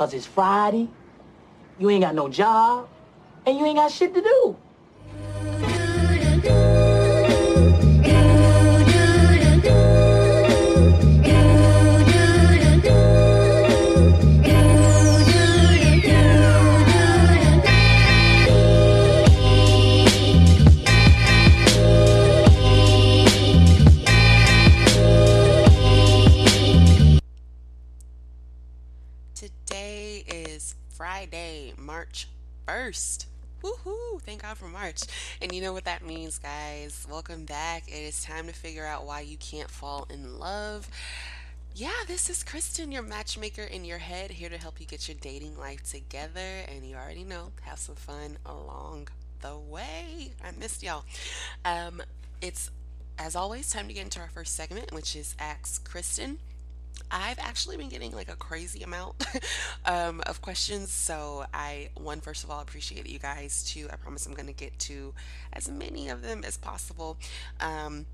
Cause it's Friday, you ain't got no job, and you ain't got shit to do. 1st. Woohoo! Thank God for March. And you know what that means, guys. Welcome back. It is time to figure out why you can't fall in love. Yeah, this is Kristen, your matchmaker in your head, here to help you get your dating life together. And you already know, have some fun along the way. I missed y'all. Um, it's as always time to get into our first segment, which is Ask Kristen. I've actually been getting like a crazy amount um, of questions. So I, one, first of all, appreciate you guys. Two, I promise I'm going to get to as many of them as possible. Um,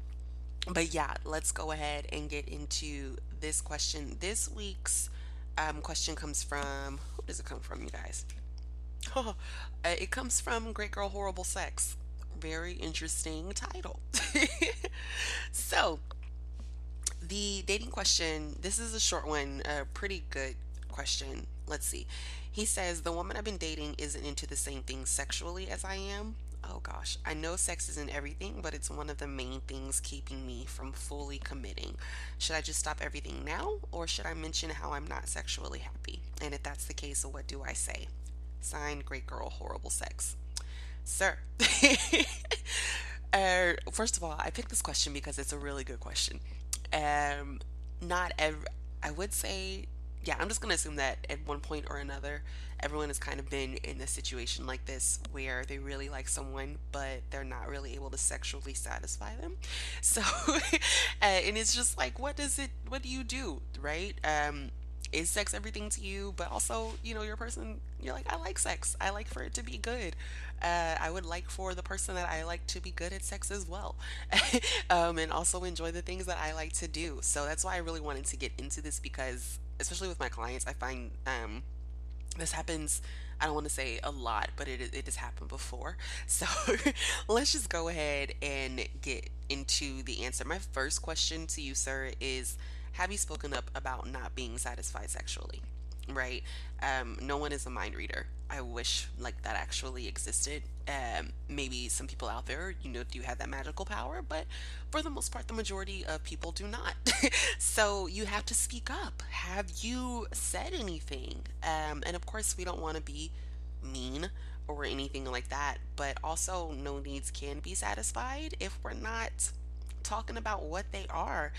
but yeah, let's go ahead and get into this question. This week's um, question comes from, who does it come from, you guys? Uh, it comes from Great Girl Horrible Sex. Very interesting title. so, the dating question, this is a short one, a pretty good question. Let's see. He says, The woman I've been dating isn't into the same things sexually as I am. Oh gosh, I know sex isn't everything, but it's one of the main things keeping me from fully committing. Should I just stop everything now, or should I mention how I'm not sexually happy? And if that's the case, what do I say? Signed, Great Girl, Horrible Sex. Sir, uh, first of all, I picked this question because it's a really good question. Um, not every, I would say, yeah, I'm just gonna assume that at one point or another, everyone has kind of been in a situation like this where they really like someone, but they're not really able to sexually satisfy them. So, uh, and it's just like, what does it, what do you do, right? Um, is sex everything to you? But also, you know, you're person, you're like, I like sex. I like for it to be good. Uh, I would like for the person that I like to be good at sex as well. um, and also enjoy the things that I like to do. So that's why I really wanted to get into this because, especially with my clients, I find um, this happens. I don't want to say a lot, but it, it has happened before. So let's just go ahead and get into the answer. My first question to you, sir, is have you spoken up about not being satisfied sexually? Right? Um, no one is a mind reader. I wish like that actually existed. Um, maybe some people out there, you know, do have that magical power, but for the most part, the majority of people do not. so you have to speak up. Have you said anything? Um, and of course, we don't want to be mean or anything like that, but also no needs can be satisfied if we're not talking about what they are.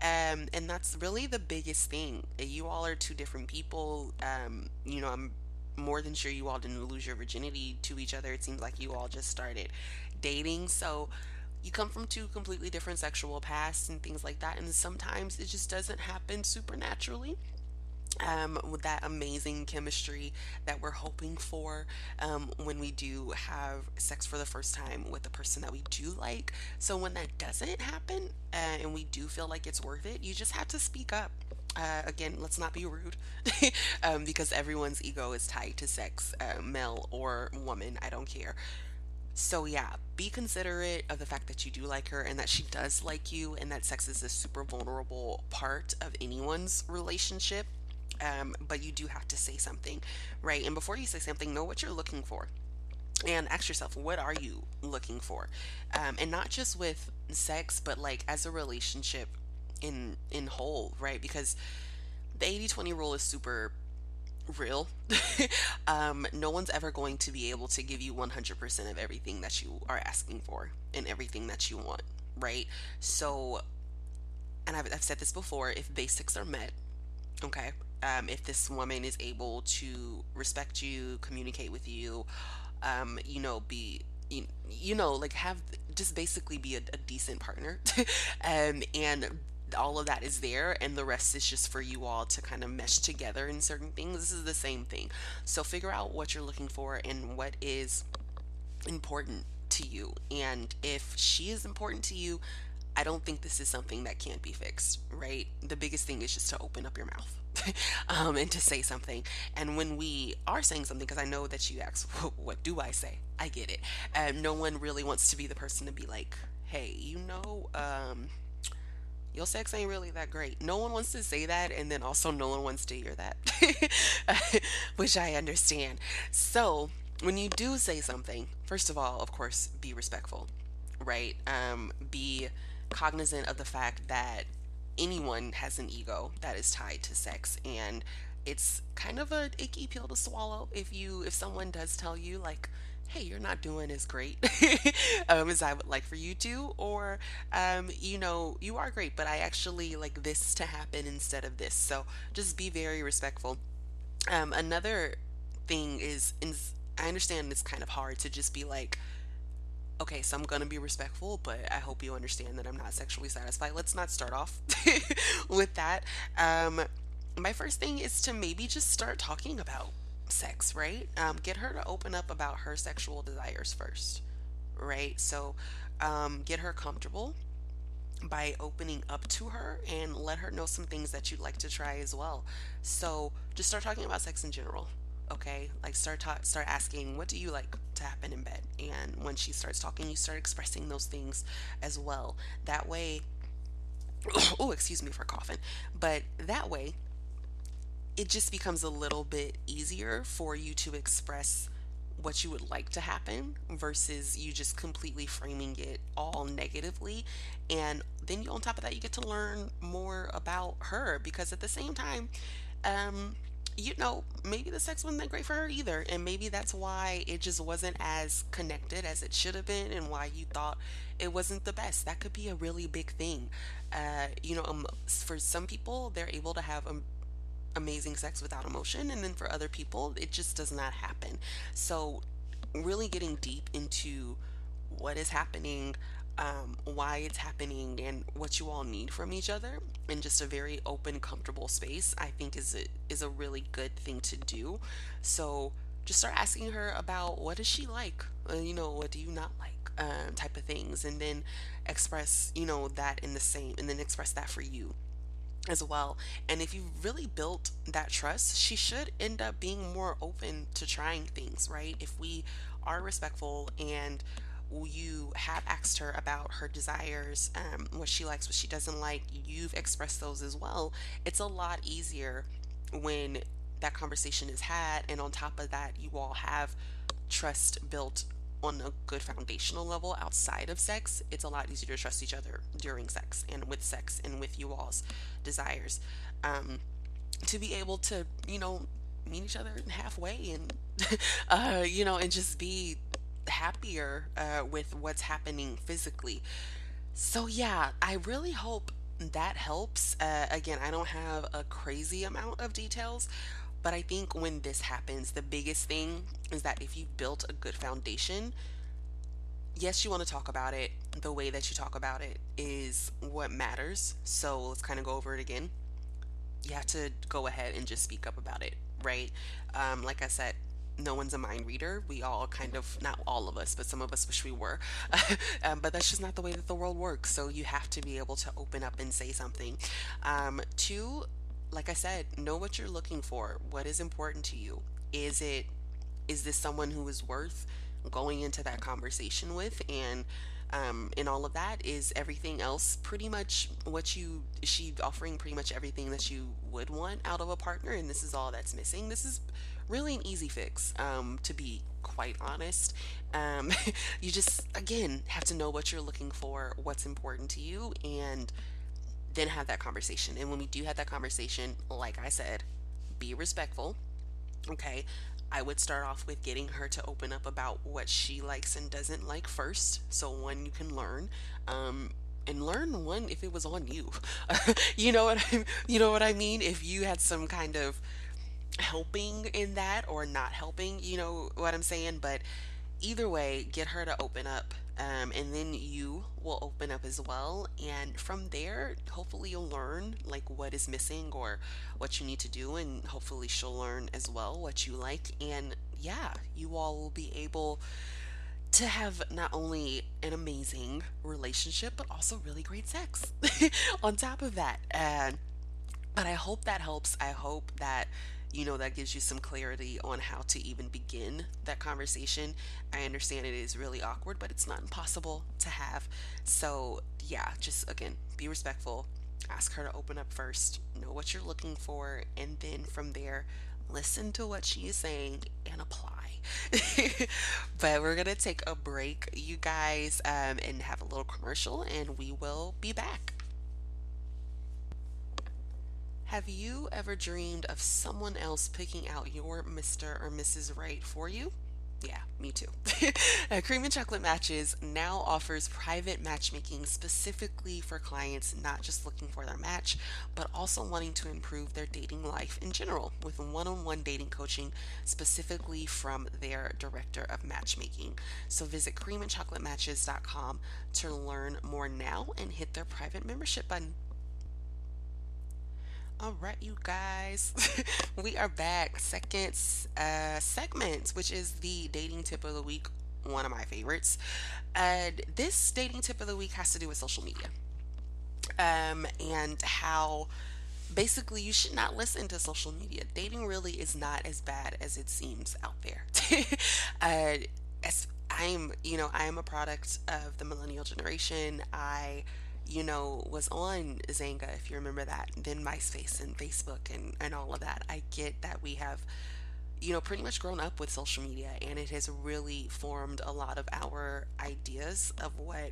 Um, and that's really the biggest thing. You all are two different people. Um, you know, I'm more than sure you all didn't lose your virginity to each other. It seems like you all just started dating. So you come from two completely different sexual pasts and things like that. And sometimes it just doesn't happen supernaturally um, with that amazing chemistry that we're hoping for um, when we do have sex for the first time with the person that we do like. So when that doesn't happen uh, and we do feel like it's worth it, you just have to speak up. Uh, again, let's not be rude um, because everyone's ego is tied to sex, uh, male or woman, I don't care. So, yeah, be considerate of the fact that you do like her and that she does like you, and that sex is a super vulnerable part of anyone's relationship um, but you do have to say something, right? And before you say something, know what you're looking for. And ask yourself, what are you looking for? Um, and not just with sex, but like as a relationship in in whole, right? Because the 80-20 rule is super real. um, no one's ever going to be able to give you 100% of everything that you are asking for and everything that you want, right? So, and I've, I've said this before if basics are met, okay, um, if this woman is able to respect you, communicate with you, um, you know, be you, you know, like have just basically be a, a decent partner, um, and all of that is there, and the rest is just for you all to kind of mesh together in certain things. This is the same thing. So figure out what you're looking for and what is important to you, and if she is important to you, I don't think this is something that can't be fixed, right? The biggest thing is just to open up your mouth. um, and to say something. And when we are saying something, because I know that you ask, what do I say? I get it. And no one really wants to be the person to be like, hey, you know, um, your sex ain't really that great. No one wants to say that, and then also no one wants to hear that, which I understand. So, when you do say something, first of all, of course, be respectful, right? Um, be cognizant of the fact that anyone has an ego that is tied to sex, and it's kind of a icky pill to swallow if you if someone does tell you like hey, you're not doing as great um, as I would like for you to, or, um, you know, you are great, but I actually like this to happen instead of this. So just be very respectful. Um, another thing is, is, I understand it's kind of hard to just be like, okay, so I'm gonna be respectful, but I hope you understand that I'm not sexually satisfied. Let's not start off with that. Um, my first thing is to maybe just start talking about sex, right? Um, get her to open up about her sexual desires first, right? So um, get her comfortable by opening up to her and let her know some things that you'd like to try as well. So just start talking about sex in general. Okay, like start ta- start asking, what do you like to happen in bed? And when she starts talking, you start expressing those things as well. That way, oh, excuse me for coughing, but that way it just becomes a little bit easier for you to express what you would like to happen versus you just completely framing it all negatively and then you on top of that you get to learn more about her because at the same time um you know maybe the sex wasn't that great for her either and maybe that's why it just wasn't as connected as it should have been and why you thought it wasn't the best. That could be a really big thing. Uh you know um, for some people they're able to have a amazing sex without emotion and then for other people it just does not happen. So really getting deep into what is happening um, why it's happening and what you all need from each other in just a very open comfortable space i think is a, is a really good thing to do so just start asking her about what does she like uh, you know what do you not like um, type of things and then express you know that in the same and then express that for you as well. And if you really built that trust, she should end up being more open to trying things, right? If we are respectful and you have asked her about her desires, um, what she likes, what she doesn't like, you've expressed those as well. It's a lot easier when that conversation is had, and on top of that, you all have trust built on a good foundational level outside of sex, it's a lot easier to trust each other during sex and with sex and with you all's desires. Um, to be able to, you know, meet each other halfway and, uh, you know, and just be happier uh, with what's happening physically. So, yeah, I really hope that helps. Uh, again, I don't have a crazy amount of details, but I think when this happens, the biggest thing is that if you've built a good foundation, yes, you want to talk about it. The way that you talk about it is what matters. So let's kind of go over it again. You have to go ahead and just speak up about it, right? Um, like I said, no one's a mind reader. We all kind of, not all of us, but some of us wish we were. um, but that's just not the way that the world works. So you have to be able to open up and say something. Um, two, like I said, know what you're looking for. What is important to you? Is it is this someone who is worth going into that conversation with and um, and all of that is everything else pretty much what you she offering pretty much everything that you would want out of a partner and this is all that's missing this is really an easy fix um, to be quite honest um, you just again have to know what you're looking for what's important to you and then have that conversation. And when we do have that conversation, like I said, be respectful. Okay. I would start off with getting her to open up about what she likes and doesn't like first. So one, you can learn. Um, and learn one if it was on you. you know what I you know what I mean? If you had some kind of helping in that or not helping, you know what I'm saying? But either way, get her to open up, um, and then you will open up as well. And from there, hopefully, you'll learn like what is missing or what you need to do, and hopefully, she'll learn as well what you like. And yeah, you all will be able to have not only an amazing relationship, but also really great sex on top of that. And but I hope that helps. I hope that you know that gives you some clarity on how to even begin that conversation. I understand it is really awkward, but it's not impossible to have. So, yeah, just again, be respectful. Ask her to open up first, know what you're looking for, and then from there, listen to what she is saying and apply. but we're gonna take a break, you guys, um, and have a little commercial, and we will be back. Have you ever dreamed of someone else picking out your Mr. or Mrs. Right for you? Yeah, me too. Cream and Chocolate Matches now offers private matchmaking specifically for clients not just looking for their match, but also wanting to improve their dating life in general with one on one dating coaching specifically from their director of matchmaking. So visit creamandchocolatematches.com to learn more now and hit their private membership button. All right, you guys, we are back. Second uh, segment, which is the dating tip of the week, one of my favorites. And this dating tip of the week has to do with social media um, and how basically you should not listen to social media. Dating really is not as bad as it seems out there. uh, as I'm, you know, I am a product of the millennial generation. I you know, was on Xanga, if you remember that, then MySpace and Facebook and, and all of that. I get that we have, you know, pretty much grown up with social media and it has really formed a lot of our ideas of what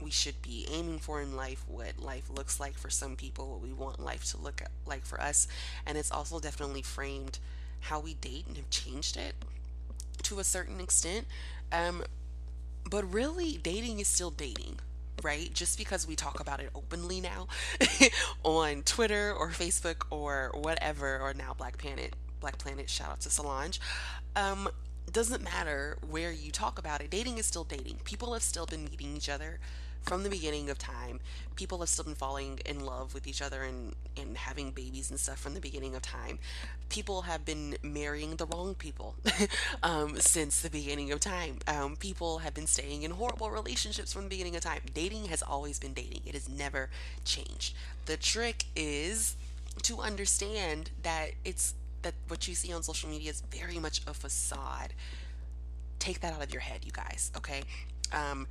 we should be aiming for in life, what life looks like for some people, what we want life to look like for us. And it's also definitely framed how we date and have changed it to a certain extent. Um, but really, dating is still dating right? Just because we talk about it openly now on Twitter or Facebook or whatever, or now Black Planet, Black Planet, shout out to Solange, um, doesn't matter where you talk about it. Dating is still dating. People have still been meeting each other from the beginning of time. People have still been falling in love with each other and, and having babies and stuff from the beginning of time. People have been marrying the wrong people um, since the beginning of time. Um, people have been staying in horrible relationships from the beginning of time. Dating has always been dating, it has never changed. The trick is to understand that it's that what you see on social media is very much a facade. Take that out of your head, you guys, okay? Um,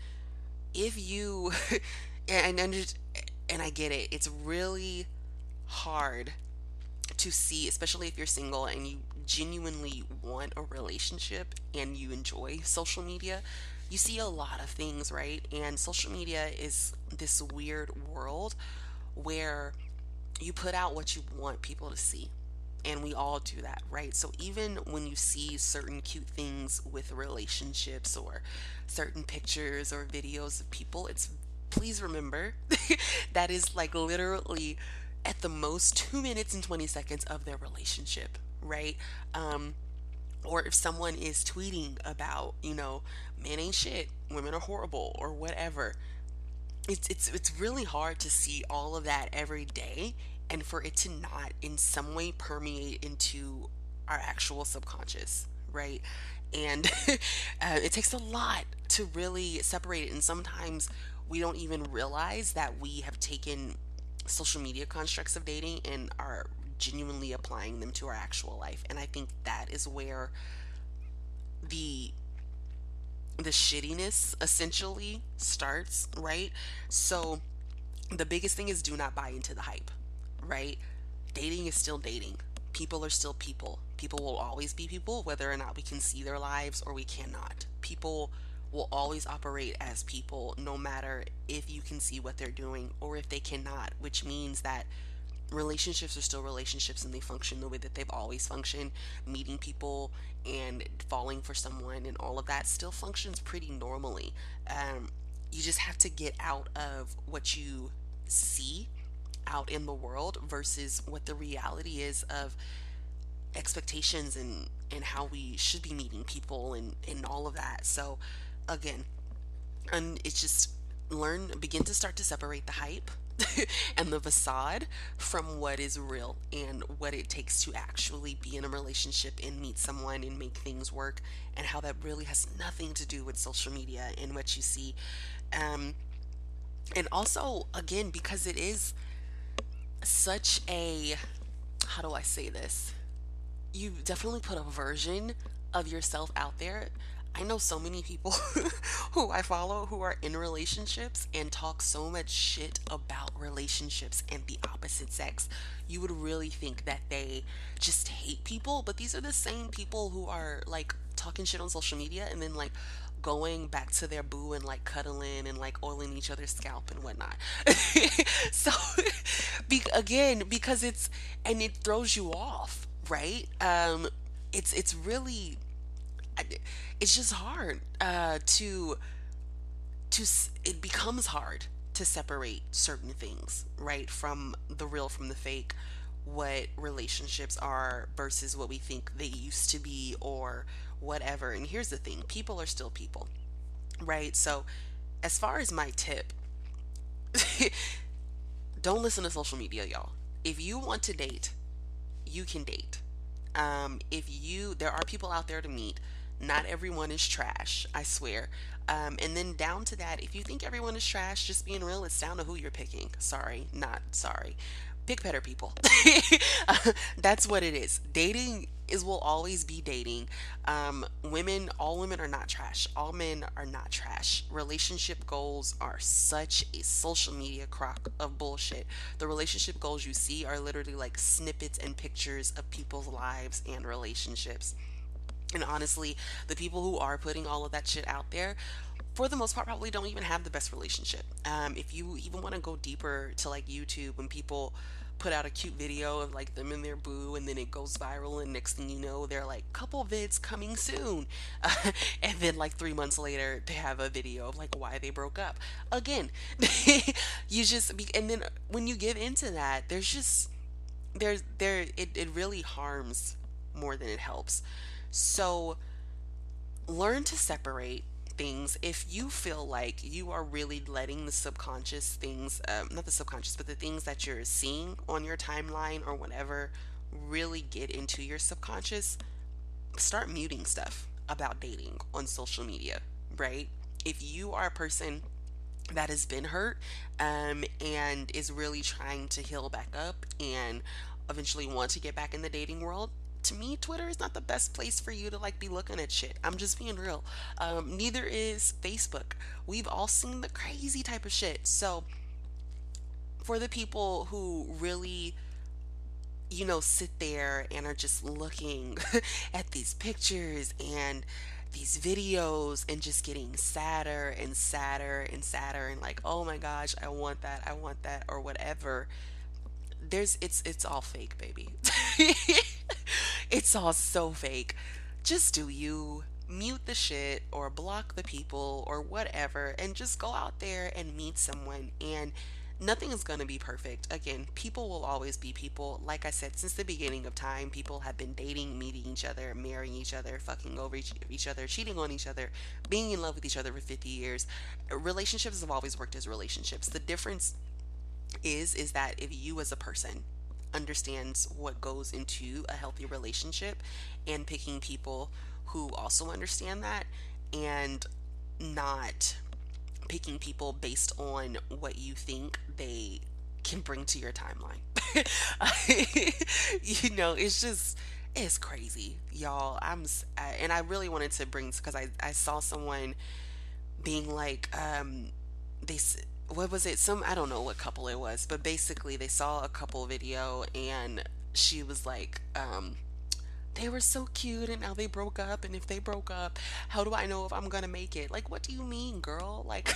if you and and I get it, it's really hard to see, especially if you're single and you genuinely want a relationship and you enjoy social media. You see a lot of things, right? And social media is this weird world where you put out what you want people to see and we all do that, right? So even when you see certain cute things with relationships or certain pictures or videos of people, it's please remember that is like literally at the most 2 minutes and 20 seconds of their relationship, right? Um or if someone is tweeting about, you know, men ain't shit, women are horrible or whatever. It's it's it's really hard to see all of that every day and for it to not in some way permeate into our actual subconscious, right? And uh, it takes a lot to really separate it. And sometimes we don't even realize that we have taken social media constructs of dating and are genuinely applying them to our actual life. And I think that is where the the shittiness essentially starts, right? So the biggest thing is do not buy into the hype right? Dating is still dating. People are still people. People will always be people, whether or not we can see their lives or we cannot. People will always operate as people, no matter if you can see what they're doing or if they cannot, which means that relationships are still relationships and they function the way that they've always functioned. Meeting people and falling for someone and all of that still functions pretty normally. Um, you just have to get out of what you see out in the world versus what the reality is of expectations and and how we should be meeting people and and all of that. So again and it's just learn begin to start to separate the hype and the facade from what is real and what it takes to actually be in a relationship and meet someone and make things work and how that really has nothing to do with social media and what you see. Um and also again because it is such a how do I say this? You definitely put a version of yourself out there. I know so many people who I follow who are in relationships and talk so much shit about relationships and the opposite sex. You would really think that they just hate people, but these are the same people who are like talking shit on social media and then like going back to their boo and like cuddling and like oiling each other's scalp and whatnot. so, be- again, because it's and it throws you off, right? Um, it's it's really it's just hard uh, to to it becomes hard to separate certain things right from the real from the fake what relationships are versus what we think they used to be or whatever and here's the thing people are still people right so as far as my tip don't listen to social media y'all if you want to date you can date um, if you there are people out there to meet not everyone is trash, I swear. Um, and then down to that, if you think everyone is trash, just being real, it's down to who you're picking. Sorry, not sorry. Pick better people. That's what it is. Dating is we'll always be dating. Um, women, all women are not trash. All men are not trash. Relationship goals are such a social media crock of bullshit. The relationship goals you see are literally like snippets and pictures of people's lives and relationships. And honestly, the people who are putting all of that shit out there, for the most part, probably don't even have the best relationship. Um, if you even want to go deeper to like YouTube, when people put out a cute video of like them in their boo, and then it goes viral, and next thing you know, they're like, couple vids coming soon. Uh, and then like three months later, they have a video of like why they broke up. Again, you just, and then when you give into that, there's just, there's, there, it, it really harms more than it helps. So learn to separate things if you feel like you are really letting the subconscious things, um, not the subconscious, but the things that you're seeing on your timeline or whatever really get into your subconscious, start muting stuff about dating on social media, right? If you are a person that has been hurt um, and is really trying to heal back up and eventually want to get back in the dating world, to me, Twitter is not the best place for you to like be looking at shit. I'm just being real. Um, neither is Facebook. We've all seen the crazy type of shit. So, for the people who really, you know, sit there and are just looking at these pictures and these videos and just getting sadder and sadder and sadder and like, oh my gosh, I want that, I want that, or whatever there's it's it's all fake, baby. it's all so fake. Just do you mute the shit or block the people or whatever and just go out there and meet someone and nothing is going to be perfect. Again, people will always be people. Like I said, since the beginning of time, people have been dating, meeting each other, marrying each other, fucking over each, each other, cheating on each other, being in love with each other for 50 years. Relationships have always worked as relationships. The difference is is that if you as a person understands what goes into a healthy relationship and picking people who also understand that and not picking people based on what you think they can bring to your timeline. you know, it's just it's crazy, y'all. I'm and I really wanted to bring because I I saw someone being like um they what was it? Some I don't know what couple it was, but basically they saw a couple video and she was like, um, they were so cute and now they broke up and if they broke up how do i know if i'm gonna make it? Like what do you mean girl? Like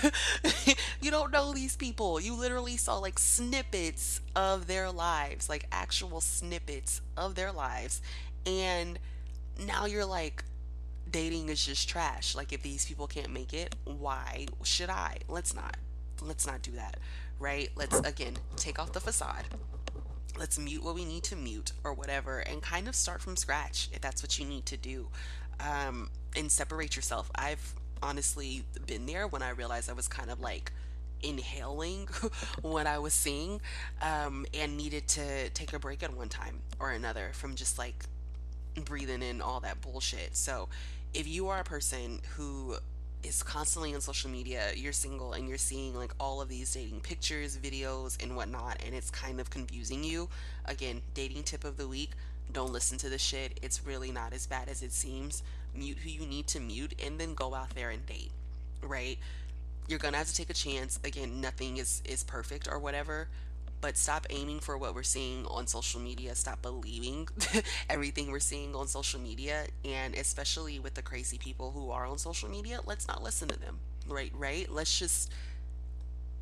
you don't know these people. You literally saw like snippets of their lives like actual snippets of their lives. And now you're like dating is just trash. Like if these people can't make it why should i? Let's not let's not do that, right? Let's again take off the facade. Let's mute what we need to mute or whatever and kind of start from scratch if that's what you need to do. Um, and separate yourself. I've honestly been there when I realized I was kind of like inhaling what I was seeing um, and needed to take a break at one time or another from just like breathing in all that bullshit. So if you are a person who is constantly on social media, you're single and you're seeing like all of these dating pictures, videos, and whatnot, and it's kind of confusing you. Again, dating tip of the week don't listen to the shit. It's really not as bad as it seems. Mute who you need to mute and then go out there and date, right? You're gonna have to take a chance. Again, nothing is, is perfect or whatever, but stop aiming for what we're seeing on social media. Stop believing everything we're seeing on social media. And especially with the crazy people who are on social media, let's not listen to them. Right, right? Let's just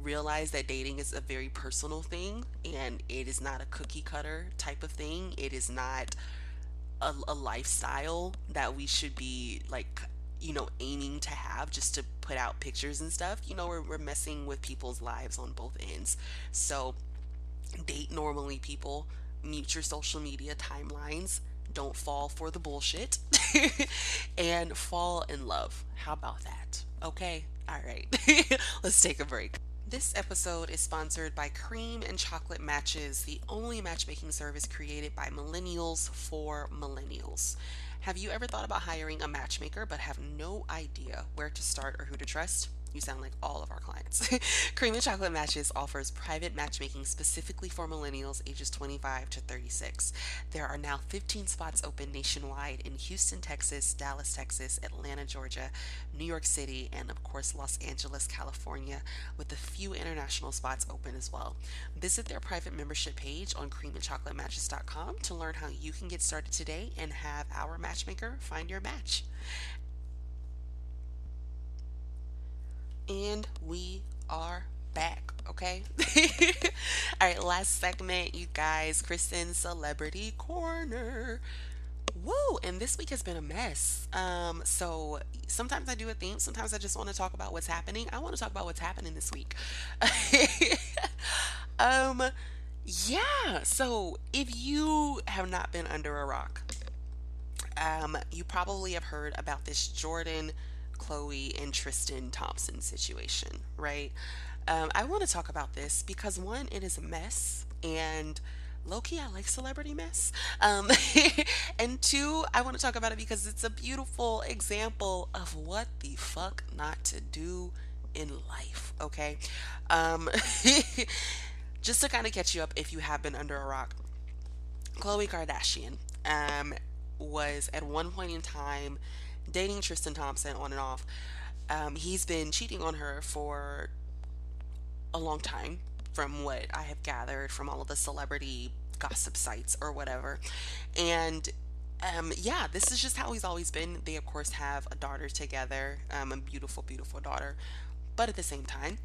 realize that dating is a very personal thing and it is not a cookie cutter type of thing. It is not a, a lifestyle that we should be like you know aiming to have just to put out pictures and stuff you know we're, we're messing with people's lives on both ends so date normally, people. Mute your social media timelines. Don't fall for the bullshit. and fall in love. How about that? Okay? All right. Let's take a break. This episode is sponsored by Cream and Chocolate Matches, the only matchmaking service created by millennials for millennials. Have you ever thought about hiring a matchmaker but have no idea where to start or who to trust? You sound like all of our clients. Cream and Chocolate Matches offers private matchmaking specifically for millennials ages 25 to 36. There are now 15 spots open nationwide in Houston, Texas, Dallas, Texas, Atlanta, Georgia, New York City, and of course Los Angeles, California, with a few international spots open as well. Visit their private membership page on creamandchocolatematches.com to learn how you can get started today and have our matchmaker find your match. And we are back, okay? All right, last segment, you guys. Kristen Celebrity Corner. Woo! And this week has been a mess. Um, so sometimes I do a theme, sometimes I just want to talk about what's happening. I want to talk about what's happening this week. um, yeah. So if you have not been under a rock, um, you probably have heard about this Jordyn Khloe and Tristan Thompson situation, right? Um, I want to talk about this because one, it is a mess, and lowkey, I like celebrity mess. Um, and two, I want to talk about it because it's a beautiful example of what the fuck not to do in life, okay? Um, just to kind of catch you up if you have been under a rock, Khloe Kardashian um, was at one point in time dating Tristan Thompson on and off. Um, he's been cheating on her for a long time, from what I have gathered from all of the celebrity gossip sites or whatever. And um, yeah, this is just how he's always been. They, of course, have a daughter together, um, a beautiful, beautiful daughter. But at the same time,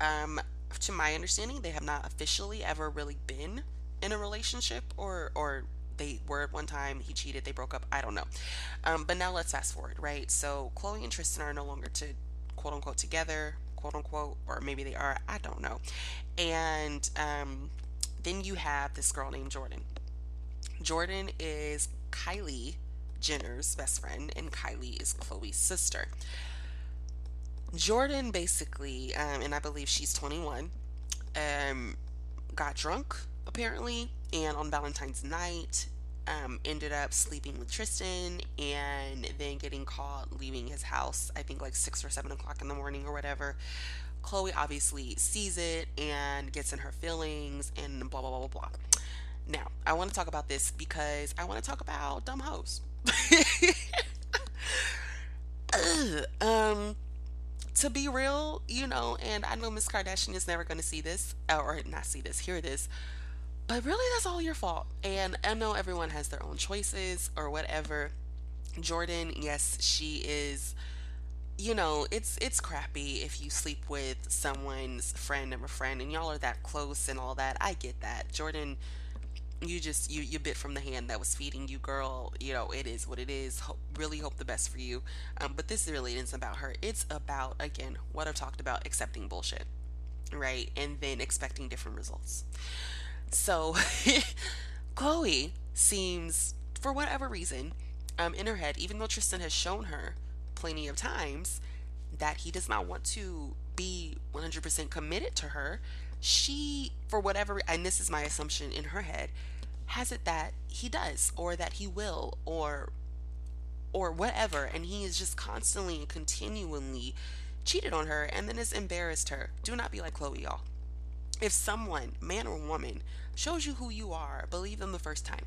um, to my understanding, they have not officially ever really been in a relationship or or they were at one time, he cheated, they broke up, I don't know. Um, but now let's fast forward, right? So Khloe and Tristan are no longer to quote unquote together, quote unquote, or maybe they are, I don't know. And um, then you have this girl named Jordyn. Jordyn is Kylie Jenner's best friend, and Kylie is Khloe's sister. Jordyn basically, um, and I believe she's 21, um, got drunk apparently, and on Valentine's night, um, ended up sleeping with Tristan and then getting caught leaving his house, I think like six or seven o'clock in the morning or whatever. Khloe obviously sees it and gets in her feelings and blah, blah, blah, blah, blah. Now, I want to talk about this because I want to talk about dumb hoes. um, to be real, you know, and I know Miss Kardashian is never going to see this or not see this, hear this, but really, that's all your fault. And I know everyone has their own choices or whatever. Jordyn, yes, she is you know, it's it's crappy if you sleep with someone's friend of a friend and y'all are that close and all that. I get that. Jordyn, you just you you bit from the hand that was feeding you, girl. You know, it is what it is. Hope, really hope the best for you. Um, but this really isn't about her. It's about again what I've talked about, accepting bullshit, right? And then expecting different results. So Khloe seems, for whatever reason, um, in her head, even though Tristan has shown her plenty of times that he does not want to be 100% committed to her, she, for whatever, and this is my assumption in her head, has it that he does, or that he will, or or whatever and he is just constantly and continually cheated on her and then has embarrassed her. Do not be like khloe y'all if someone man or woman shows you who you are believe them the first time.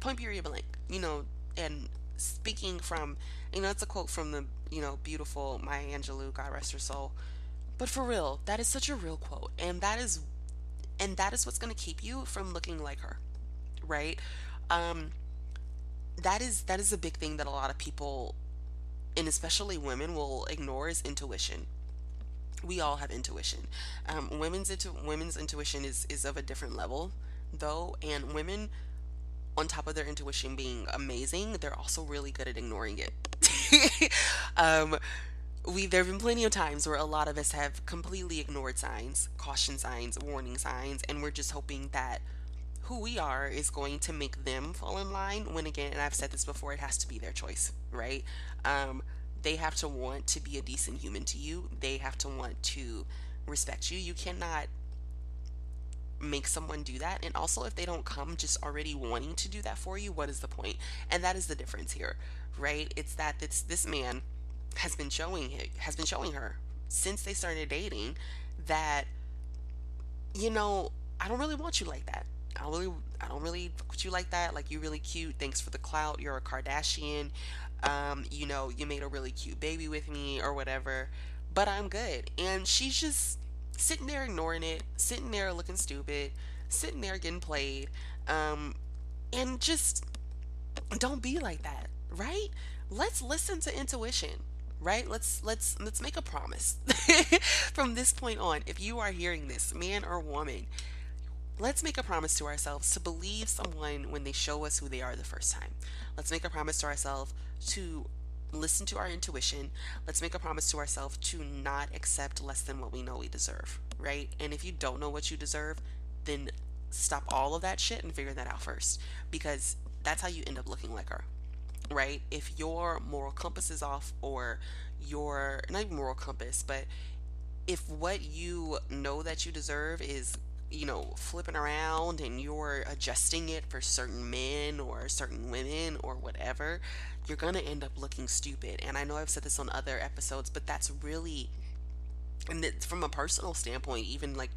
Point period blank you know and speaking from you know it's a quote from the you know beautiful maya angelou god rest her soul. But for real that is such a real quote and that is and that is what's going to keep you from looking like her right? Um that is that is a big thing that a lot of people and especially women will ignore is intuition we all have intuition. Um, women's into women's intuition is is of a different level though and women on top of their intuition being amazing they're also really good at ignoring it. Um, we there have been plenty of times where a lot of us have completely ignored signs caution signs warning signs and we're just hoping that who we are is going to make them fall in line when again and i've said this before it has to be their choice right? Um, they have to want to be a decent human to you. They have to want to respect you. You cannot make someone do that. And also if they don't come just already wanting to do that for you what is the point? and that is the difference here right? It's that this this man has been showing has been showing her since they started dating that you know I don't really want you like that. I don't really I don't really fuck with you like that. Like you're really cute. Thanks for the clout. You're a Kardashian um you know you made a really cute baby with me or whatever but I'm good. And she's just sitting there ignoring it, sitting there looking stupid, sitting there getting played, um, and just don't be like that, right? Let's listen to intuition right? Let's let's let's make a promise from this point on. If you are hearing this man or woman let's make a promise to ourselves to believe someone when they show us who they are the first time let's make a promise to ourselves to listen to our intuition. Let's make a promise to ourselves to not accept less than what we know we deserve, right? And if you don't know what you deserve, then stop all of that shit and figure that out first because that's how you end up looking like her, right? If your moral compass is off or your, not even moral compass, but if what you know that you deserve is you know, flipping around and you're adjusting it for certain men or certain women or whatever, you're going to end up looking stupid. And I know I've said this on other episodes, but that's really, and from a personal standpoint, even like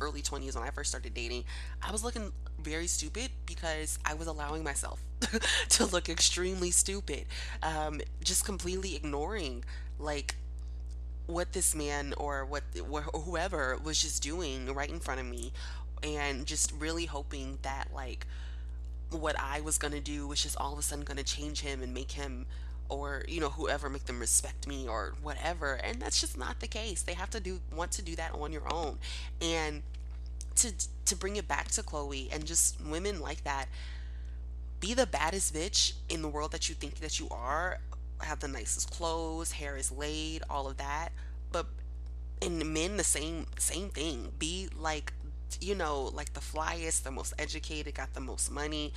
early 20s when I first started dating, I was looking very stupid because I was allowing myself to look extremely stupid. Um, just completely ignoring like what this man or what whoever was just doing right in front of me and just really hoping that like what I was going to do was just all of a sudden going to change him and make him or you know whoever make them respect me or whatever. And that's just not the case. They have to do want to do that on your own. And to to bring it back to Khloe and just women like that be the baddest bitch in the world that you think that you are have the nicest clothes, hair is laid, all of that. But in men, the same same thing. Be like, you know, like the flyest, the most educated, got the most money.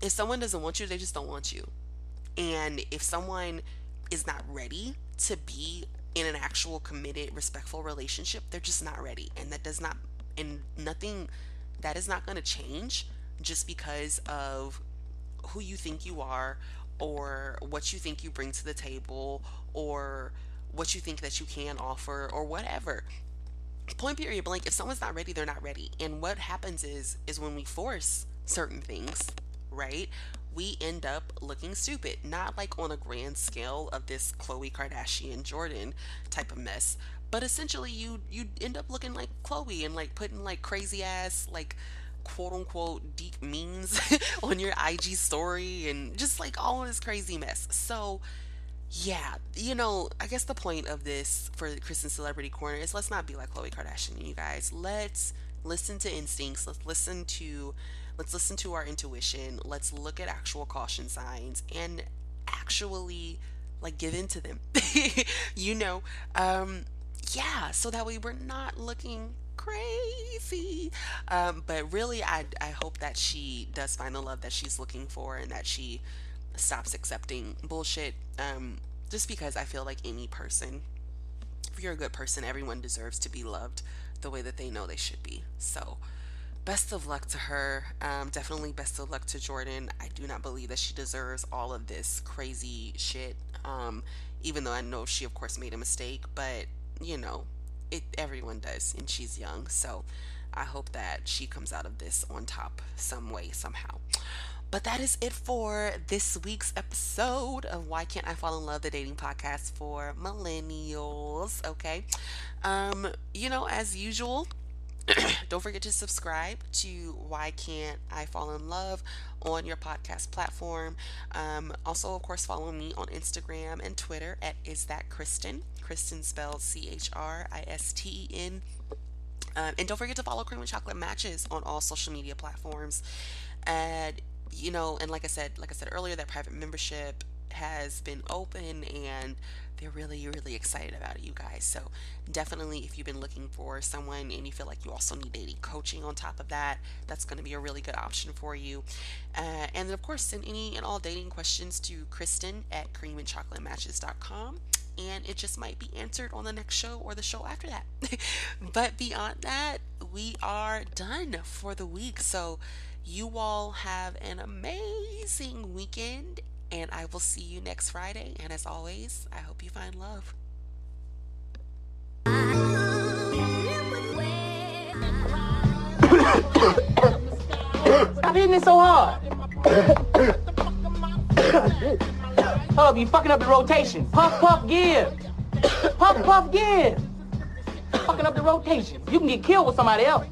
If someone doesn't want you, they just don't want you. And if someone is not ready to be in an actual committed, respectful relationship, they're just not ready. And that does not, and nothing, that is not going to change just because of who you think you are or what you think you bring to the table or what you think that you can offer or whatever. Point period blank if someone's not ready they're not ready. And what happens is is when we force certain things right we end up looking stupid. Not like on a grand scale of this Khloe Kardashian jordyn type of mess but essentially you you end up looking like Khloe and like putting like crazy ass like quote unquote deep memes on your IG story and just like all this crazy mess. So, yeah, you know, I guess the point of this for the Kristen Celebrity Corner is let's not be like Khloe Kardashian, you guys. Let's listen to instincts. Let's listen to let's listen to our intuition. Let's look at actual caution signs and actually like give into them. you know, um yeah, so that way we're not looking crazy. Um, but really, I, I hope that she does find the love that she's looking for and that she stops accepting bullshit. Um, just because I feel like any person, if you're a good person, everyone deserves to be loved the way that they know they should be. So, best of luck to her. Um, definitely best of luck to Jordyn. I do not believe that she deserves all of this crazy shit. Um, even though I know she, of course, made a mistake, but you know, it everyone does, and she's young. So I hope that she comes out of this on top some way, somehow. But that is it for this week's episode of Why Can't I Fall in Love, the dating podcast for millennials. Okay. Um, you know, as usual, don't forget to subscribe to Why Can't I Fall in Love on your podcast platform. Um, also, of course, follow me on Instagram and Twitter at Is That Christen? Christen spelled C H R I S T E N. Um, and don't forget to follow Cream and Chocolate Matches on all social media platforms. And you know, and like I said, like I said earlier, that private membership has been open and they're really, really excited about it, you guys. So definitely, if you've been looking for someone and you feel like you also need dating coaching on top of that, that's going to be a really good option for you. Uh, and then, of course, send any and all dating questions to Christen at creamandchocolatematches.com and it just might be answered on the next show or the show after that. but beyond that, we are done for the week. So you all have an amazing weekend, and I will see you next Friday. And as always, I hope you find love. Stop hitting it so hard. Up, you fucking up the rotation. Puff, puff, give. Puff, puff, give. Fucking up the rotation. You can get killed with somebody else.